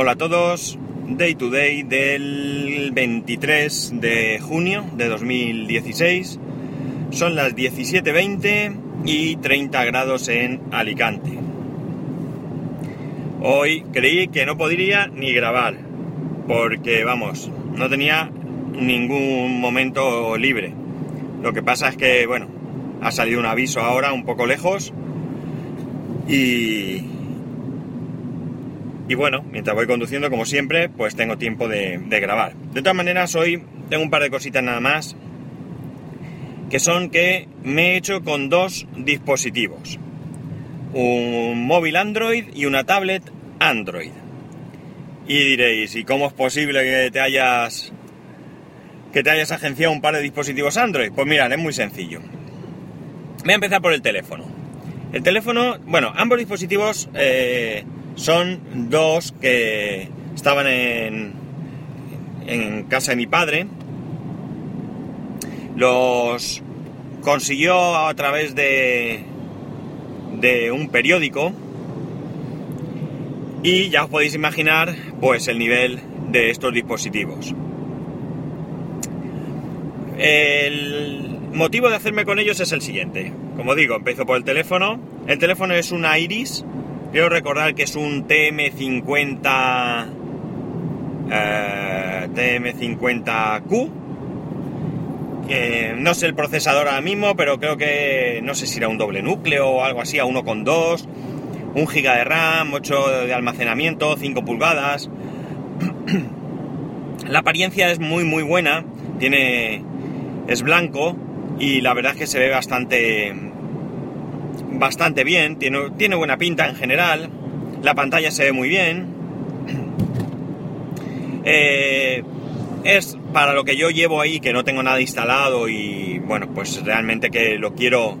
Hola a todos, Day to Day del 23 de junio de 2016. Son las 17.20 y 30 grados en Alicante. Hoy creí que no podría ni grabar, porque vamos, no tenía ningún momento libre. Lo que pasa es que, bueno, ha salido un aviso ahora un poco lejos y, y bueno, mientras voy conduciendo, como siempre, pues tengo tiempo de, grabar. De todas maneras, hoy tengo un par de cositas nada más, que son que me he hecho con dos dispositivos. Un móvil Android y una tablet Android. Y diréis, ¿y cómo es posible que te hayas que te hayas agenciado un par de dispositivos Android? Pues mirad, es muy sencillo. Voy a empezar por el teléfono. El teléfono, bueno, ambos dispositivos eh, son dos que estaban en, en casa de mi padre. Los consiguió a través de, de un periódico. Y ya os podéis imaginar pues el nivel de estos dispositivos. El motivo de hacerme con ellos es el siguiente. Como digo, empiezo por el teléfono. El teléfono es una Iris Quiero recordar que es un TM50 eh, TM50Q. no sé el procesador ahora mismo, pero creo que no sé si era un doble núcleo o algo así, a 1,2, 1 GB de RAM, 8 de almacenamiento, 5 pulgadas. La apariencia es muy muy buena, tiene es blanco y la verdad es que se ve bastante bastante bien, tiene, tiene buena pinta en general, la pantalla se ve muy bien. Eh, es para lo que yo llevo ahí, que no tengo nada instalado y bueno, pues realmente que lo quiero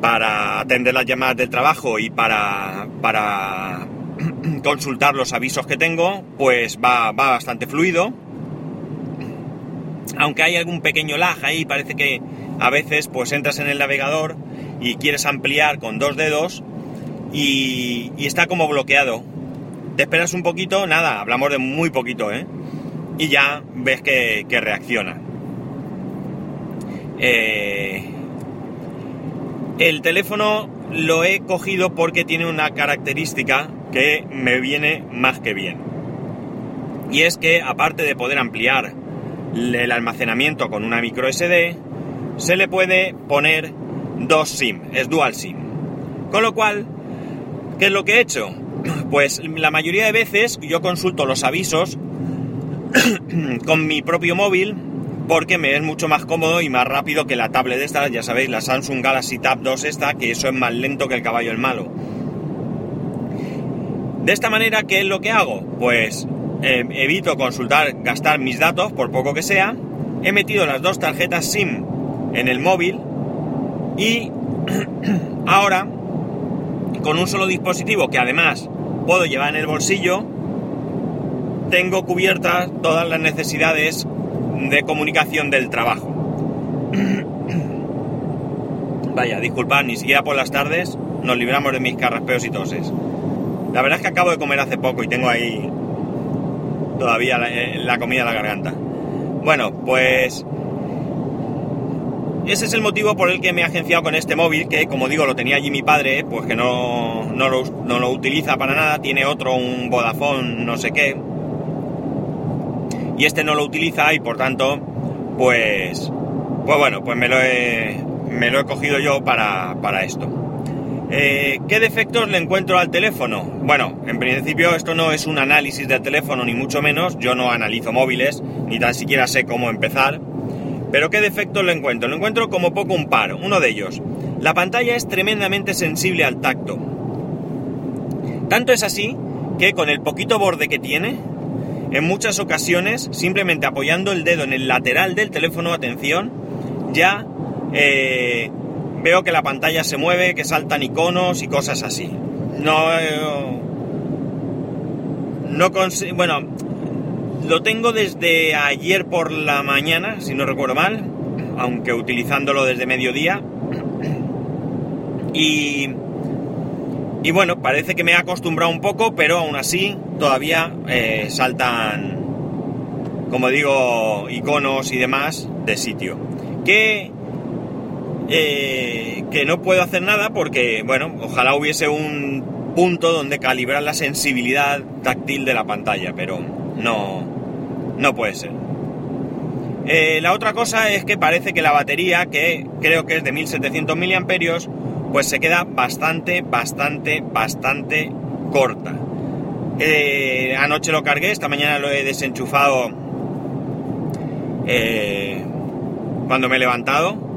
para atender las llamadas del trabajo y para, para consultar los avisos que tengo, pues va, va bastante fluido. Aunque hay algún pequeño lag ahí, parece que a veces pues entras en el navegador y quieres ampliar con dos dedos y, está como bloqueado. Te esperas un poquito, nada, hablamos de muy poquito, ¿eh? Y ya ves que, reacciona. Eh, el teléfono lo he cogido porque tiene una característica que me viene más que bien. Y es que aparte de poder ampliar el almacenamiento con una micro SD, se le puede poner dos SIM, es dual SIM. Con lo cual, ¿qué es lo que he hecho? Pues la mayoría de veces yo consulto los avisos con mi propio móvil porque me es mucho más cómodo y más rápido que la tablet de esta, ya sabéis, la Samsung Galaxy Tab 2 esta, que eso es más lento que el caballo el malo. De esta manera, ¿qué es lo que hago? Pues eh, evito consultar, gastar mis datos, por poco que sea. He metido las dos tarjetas SIM en el móvil y ahora, con un solo dispositivo que además puedo llevar en el bolsillo, tengo cubiertas todas las necesidades de comunicación del trabajo. Vaya, disculpad, ni siquiera por las tardes nos libramos de mis carraspeos y toses. La verdad es que acabo de comer hace poco y tengo ahí todavía la, eh, la comida en la garganta. Bueno, pues ese es el motivo por el que me he agenciado con este móvil, que como digo lo tenía allí mi padre, pues que no, no, lo, utiliza para nada, tiene otro, un Vodafone, no sé qué, y este no lo utiliza y por tanto, pues, pues bueno, pues me lo he, me lo he cogido yo para, esto. Eh, ¿Qué defectos le encuentro al teléfono? Bueno, en principio esto no es un análisis del teléfono, ni mucho menos. Yo no analizo móviles, ni tan siquiera sé cómo empezar. Pero ¿qué defectos lo encuentro? Lo encuentro como poco un par. Uno de ellos, la pantalla es tremendamente sensible al tacto. Tanto es así que con el poquito borde que tiene, en muchas ocasiones, simplemente apoyando el dedo en el lateral del teléfono, atención, ya eh, veo que la pantalla se mueve, que saltan iconos y cosas así. No... Eh, no. Bueno, lo tengo desde ayer por la mañana, si no recuerdo mal, aunque utilizándolo desde mediodía. Y, y bueno, parece que me he acostumbrado un poco, pero aún así todavía eh, saltan, como digo, iconos y demás de sitio. Que, eh, que no puedo hacer nada porque, bueno, ojalá hubiese un punto donde calibrar la sensibilidad táctil de la pantalla, pero no, no puede ser. Eh, la otra cosa es que parece que la batería, que creo que es de 1700 miliamperios, pues se queda bastante, bastante, bastante corta. Eh, anoche lo cargué, esta mañana lo he desenchufado eh, cuando me he levantado.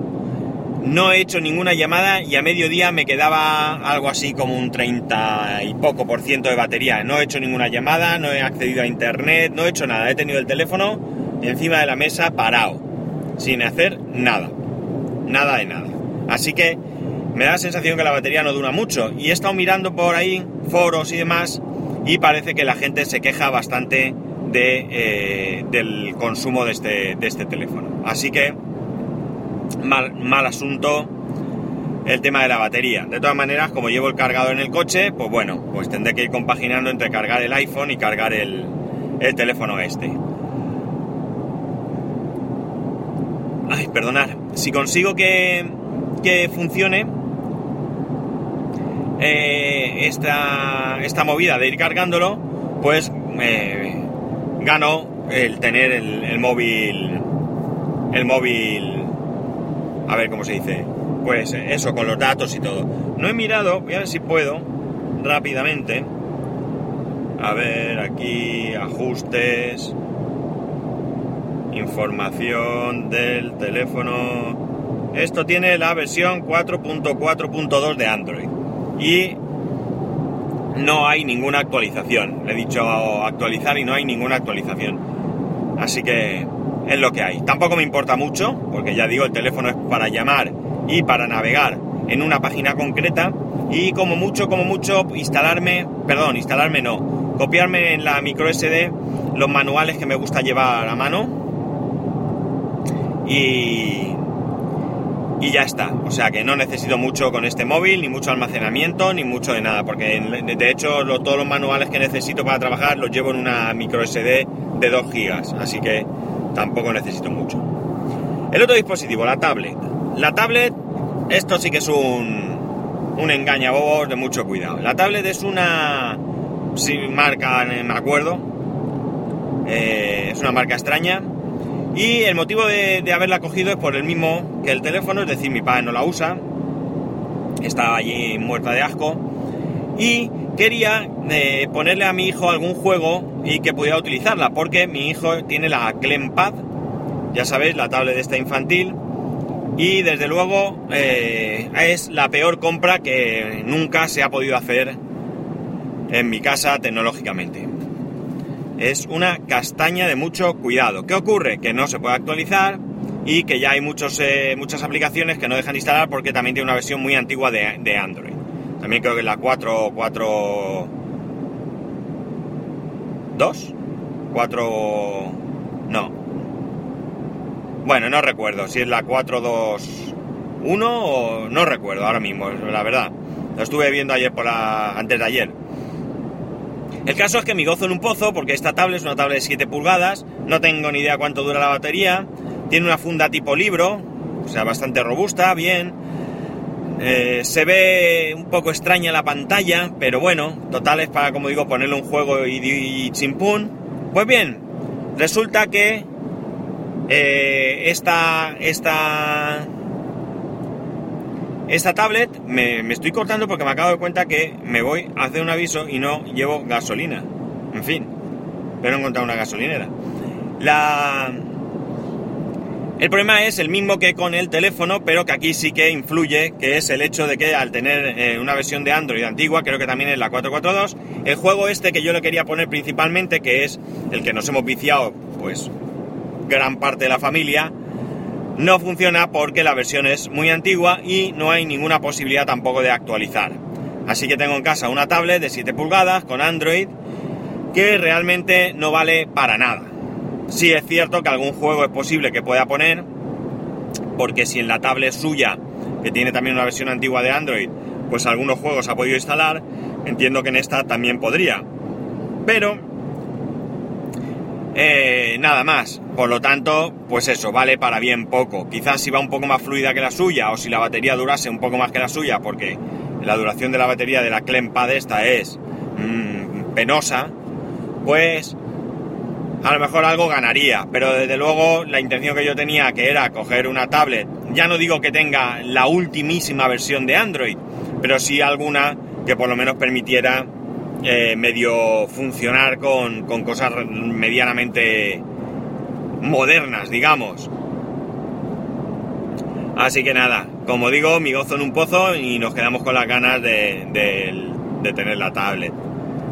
No he hecho ninguna llamada y a mediodía me quedaba algo así como un 30 y poco por ciento de batería. No he hecho ninguna llamada, no he accedido a internet, no he hecho nada. He tenido el teléfono encima de la mesa parado, sin hacer nada. Nada de nada. Así que me da la sensación que la batería no dura mucho. Y he estado mirando por ahí foros y demás y parece que la gente se queja bastante de, eh, del consumo de este, de este teléfono. Así que mal, mal asunto el tema de la batería. De todas maneras, como llevo el cargador en el coche, pues bueno, pues tendré que ir compaginando entre cargar el iPhone y cargar el, el teléfono este. Ay, perdonad. Si consigo que, que funcione eh, esta, esta movida de ir cargándolo, pues eh, gano el tener el, el móvil el móvil a ver cómo se dice, pues eso, con los datos y todo. No he mirado, voy a ver si puedo, rápidamente. A ver, aquí, ajustes, información del teléfono. Esto tiene la versión 4.4.2 de Android. Y no hay ninguna actualización. Le he dicho actualizar y no hay ninguna actualización. Así que es lo que hay. Tampoco me importa mucho, porque ya digo, el teléfono es para llamar y para navegar en una página concreta y como mucho, como mucho, instalarme, perdón, instalarme no, copiarme en la micro SD los manuales que me gusta llevar a mano y, y ya está. O sea que no necesito mucho con este móvil, ni mucho almacenamiento, ni mucho de nada, porque de hecho todos los manuales que necesito para trabajar los llevo en una micro SD de 2 GB, así que tampoco necesito mucho. El otro dispositivo, la tablet. La tablet, esto sí que es un, un engañabobos de mucho cuidado. La tablet es una marca, me acuerdo. Eh, es una marca extraña. Y el motivo de, de, haberla cogido es por el mismo que el teléfono, es decir, mi padre no la usa. Está allí muerta de asco. Y quería eh, ponerle a mi hijo algún juego y que pudiera utilizarla, porque mi hijo tiene la Clempad, ya sabéis, la tablet esta infantil, y desde luego eh, es la peor compra que nunca se ha podido hacer en mi casa tecnológicamente. Es una castaña de mucho cuidado. ¿Qué ocurre? Que no se puede actualizar y que ya hay muchos, eh, muchas aplicaciones que no dejan instalar porque también tiene una versión muy antigua de, de Android. También creo que la 4, 4, 2, 4, no. Bueno, no recuerdo si es la 4, 2, 1 o no recuerdo ahora mismo, la verdad. Lo estuve viendo ayer por la, antes de ayer. El caso es que me gozo en un pozo porque esta tablet es una tablet de 7 pulgadas, no tengo ni idea cuánto dura la batería, tiene una funda tipo libro, o sea, bastante robusta, bien, eh, se ve un poco extraña la pantalla, pero bueno, total es para, como digo, ponerle un juego y, y chimpún. Pues bien, resulta que eh, esta, esta, esta tablet me, me, estoy cortando porque me acabo de cuenta que me voy a hacer un aviso y no llevo gasolina. En fin, pero he encontrado una gasolinera. La, el problema es el mismo que con el teléfono, pero que aquí sí que influye, que es el hecho de que al tener eh, una versión de Android antigua, creo que también es la 442, el juego este que yo le quería poner principalmente, que es el que nos hemos viciado, pues gran parte de la familia, no funciona porque la versión es muy antigua y no hay ninguna posibilidad tampoco de actualizar. Así que tengo en casa una tablet de 7 pulgadas con Android que realmente no vale para nada. Sí es cierto que algún juego es posible que pueda poner, porque si en la tablet suya, que tiene también una versión antigua de Android, pues algunos juegos ha podido instalar, entiendo que en esta también podría. Pero, eh, nada más. Por lo tanto, pues eso, vale para bien poco. Quizás si va un poco más fluida que la suya, o si la batería durase un poco más que la suya, porque la duración de la batería de la Clempad esta es mm, penosa, pues a lo mejor algo ganaría. Pero desde luego la intención que yo tenía, que era coger una tablet, ya no digo que tenga la ultimísima versión de Android, pero sí alguna que por lo menos permitiera eh, medio funcionar con, con cosas medianamente modernas, digamos. Así que nada, como digo, mi gozo en un pozo y nos quedamos con las ganas de, de, tener la tablet.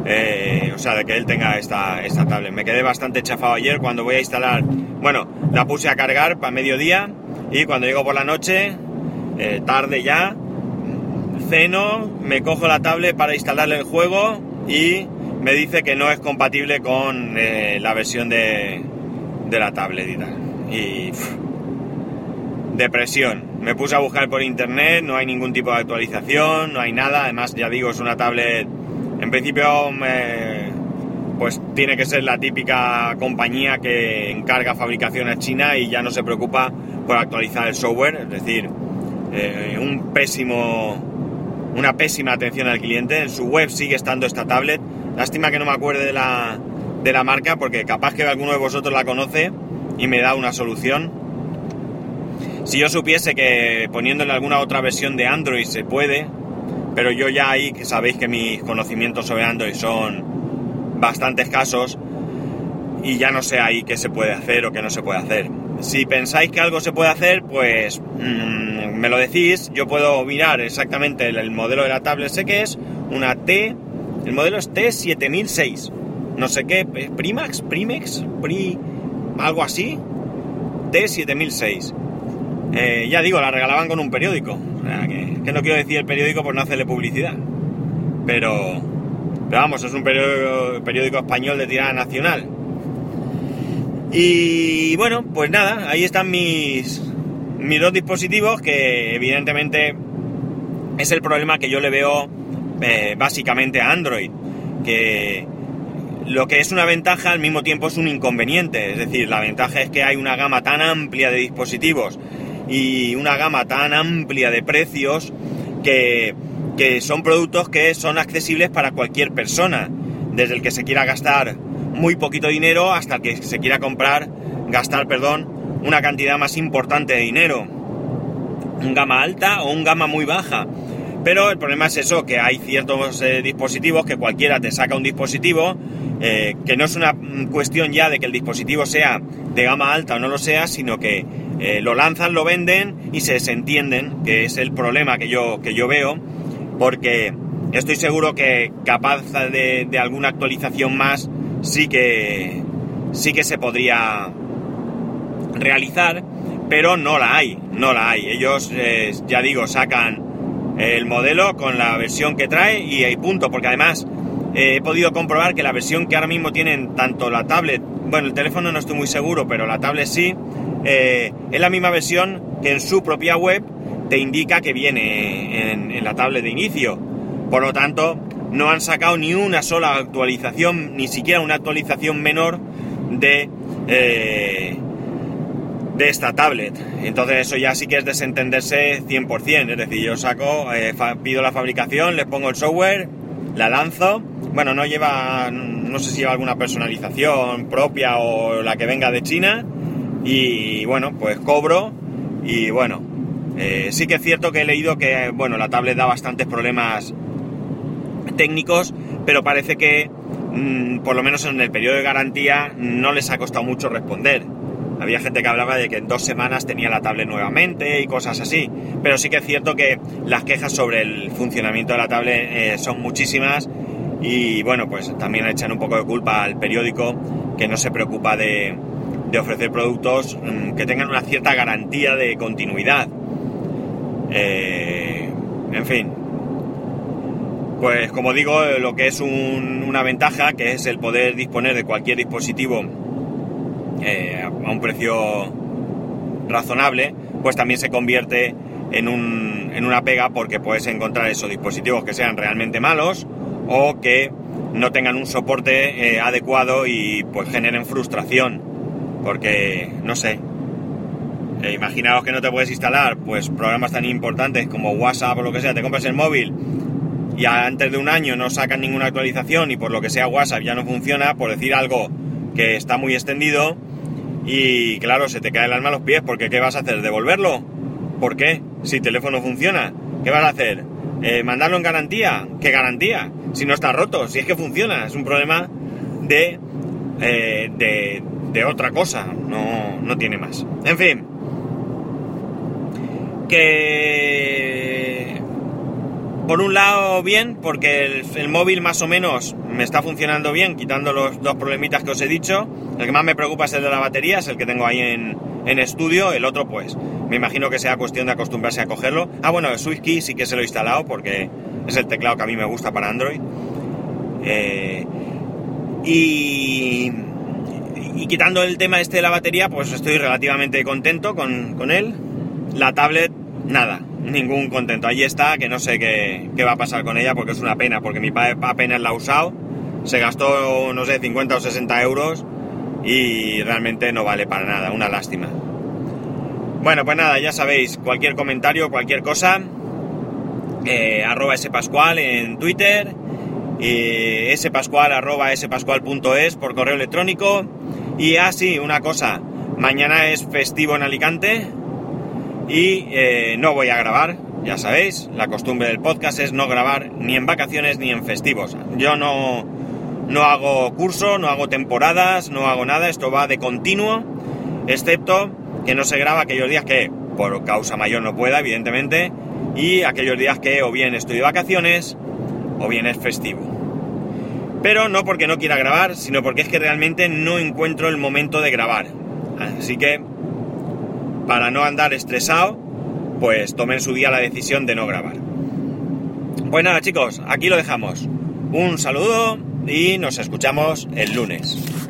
Eh, o sea, de que él tenga esta, esta tablet. Me quedé bastante chafado ayer cuando voy a instalar. Bueno, la puse a cargar para mediodía y cuando llego por la noche, eh, tarde ya, ceno, me cojo la tablet para instalarle el juego y me dice que no es compatible con eh, la versión de, de, la tablet y depresión. Me puse a buscar por internet, no hay ningún tipo de actualización, no hay nada. Además, ya digo, es una tablet. En principio, pues tiene que ser la típica compañía que encarga fabricación a China y ya no se preocupa por actualizar el software. Es decir, eh, un pésimo una pésima atención al cliente. En su web sigue estando esta tablet. Lástima que no me acuerde de la, de la marca porque capaz que alguno de vosotros la conoce y me da una solución. Si yo supiese que poniéndole alguna otra versión de Android se puede, pero yo ya ahí que sabéis que mis conocimientos sobre Android son bastante escasos y ya no sé ahí qué se puede hacer o qué no se puede hacer. Si pensáis que algo se puede hacer, pues mm, me lo decís. Yo puedo mirar exactamente el, modelo de la tablet. Sé que es una T. El modelo es T7006. No sé qué. Primax, Primex, Pri. Algo así. T7006. Eh, ya digo, la regalaban con un periódico. O sea, que, no quiero decir el periódico por no hacerle publicidad. Pero, vamos, es un periódico, periódico español de tirada nacional. Y bueno, pues nada, ahí están mis, mis dos dispositivos que evidentemente es el problema que yo le veo eh, básicamente a Android. Que lo que es una ventaja al mismo tiempo es un inconveniente. Es decir, la ventaja es que hay una gama tan amplia de dispositivos y una gama tan amplia de precios que, que son productos que son accesibles para cualquier persona. Desde el que se quiera gastar muy poquito dinero hasta que se quiera comprar, gastar, perdón, una cantidad más importante de dinero. Un gama alta o un gama muy baja. Pero el problema es eso, que hay ciertos eh, dispositivos que cualquiera te saca un dispositivo, eh, que no es una cuestión ya de que el dispositivo sea de gama alta o no lo sea, sino que eh, lo lanzan, lo venden y se desentienden, que es el problema que yo, que yo veo, porque estoy seguro que capaz de, de alguna actualización más sí que, sí que se podría realizar, pero no la hay, no la hay. Ellos, eh, ya digo, sacan el modelo con la versión que trae y hay punto, porque además he podido comprobar que la versión que ahora mismo tienen tanto la tablet, bueno, el teléfono no estoy muy seguro, pero la tablet sí, eh, es la misma versión que en su propia web te indica que viene en la tablet de inicio. Por lo tanto, no han sacado ni una sola actualización, ni siquiera una actualización menor de, eh, de esta tablet. Entonces eso ya sí que es desentenderse 100%. Es decir, yo saco, eh, pido la fabricación, les pongo el software, la lanzo. Bueno, no lleva, no sé si lleva alguna personalización propia o la que venga de China. Y bueno, pues cobro. Y bueno, eh, sí que es cierto que he leído que, bueno, la tablet da bastantes problemas técnicos, pero parece que, mm, por lo menos en el periodo de garantía, no les ha costado mucho responder. Había gente que hablaba de que en dos semanas tenía la tablet nuevamente y cosas así. Pero sí que es cierto que las quejas sobre el funcionamiento de la tablet eh, son muchísimas y bueno, pues también echan un poco de culpa al periódico que no se preocupa de, ofrecer productos mm, que tengan una cierta garantía de continuidad. Eh, en fin, pues como digo, lo que es una ventaja, que es el poder disponer de cualquier dispositivo eh, a un precio razonable, pues también se convierte en un, en una pega porque puedes encontrar esos dispositivos que sean realmente malos o que no tengan un soporte eh, adecuado y pues generen frustración. Porque, no sé, eh, imaginaos que no te puedes instalar pues programas tan importantes como WhatsApp o lo que sea, te compras el móvil y antes de un año no sacan ninguna actualización y por lo que sea WhatsApp ya no funciona, por decir algo que está muy extendido y claro, se te cae el alma a los pies porque ¿qué vas a hacer? ¿Devolverlo? ¿Por qué? Si el teléfono funciona, ¿qué vas a hacer? Eh, ¿Mandarlo en garantía? ¿Qué garantía? Si no está roto, si es que funciona, es un problema de, eh, de, de, otra cosa, no, no tiene más. En fin, que por un lado bien, porque el, móvil más o menos me está funcionando bien, quitando los dos problemitas que os he dicho. El que más me preocupa es el de la batería, es el que tengo ahí en, en estudio. El otro, pues, me imagino que sea cuestión de acostumbrarse a cogerlo. Ah, bueno, el SwiftKey sí que se lo he instalado porque es el teclado que a mí me gusta para Android. Eh, y, y, quitando el tema este de la batería, pues estoy relativamente contento con, con él. La tablet, nada, ningún contento. Allí está, que no sé qué, qué, va a pasar con ella porque es una pena, porque mi padre apenas la ha usado, se gastó, no sé, 50 o 60 euros y realmente no vale para nada, una lástima. Bueno, pues nada, ya sabéis, cualquier comentario, cualquier cosa, eh, arroba spascual en Twitter, y spascual arroba spascual.es por correo electrónico. Y así, una cosa, mañana es festivo en Alicante, y eh, no voy a grabar, ya sabéis, la costumbre del podcast es no grabar ni en vacaciones ni en festivos. Yo no, no hago curso, no hago temporadas, no hago nada, esto va de continuo, excepto que no se graba aquellos días que por causa mayor no pueda, evidentemente, y aquellos días que o bien estoy de vacaciones o bien es festivo. Pero no porque no quiera grabar, sino porque es que realmente no encuentro el momento de grabar. Así que para no andar estresado, pues tomé en su día la decisión de no grabar. Pues nada chicos, aquí lo dejamos. Un saludo y nos escuchamos el lunes.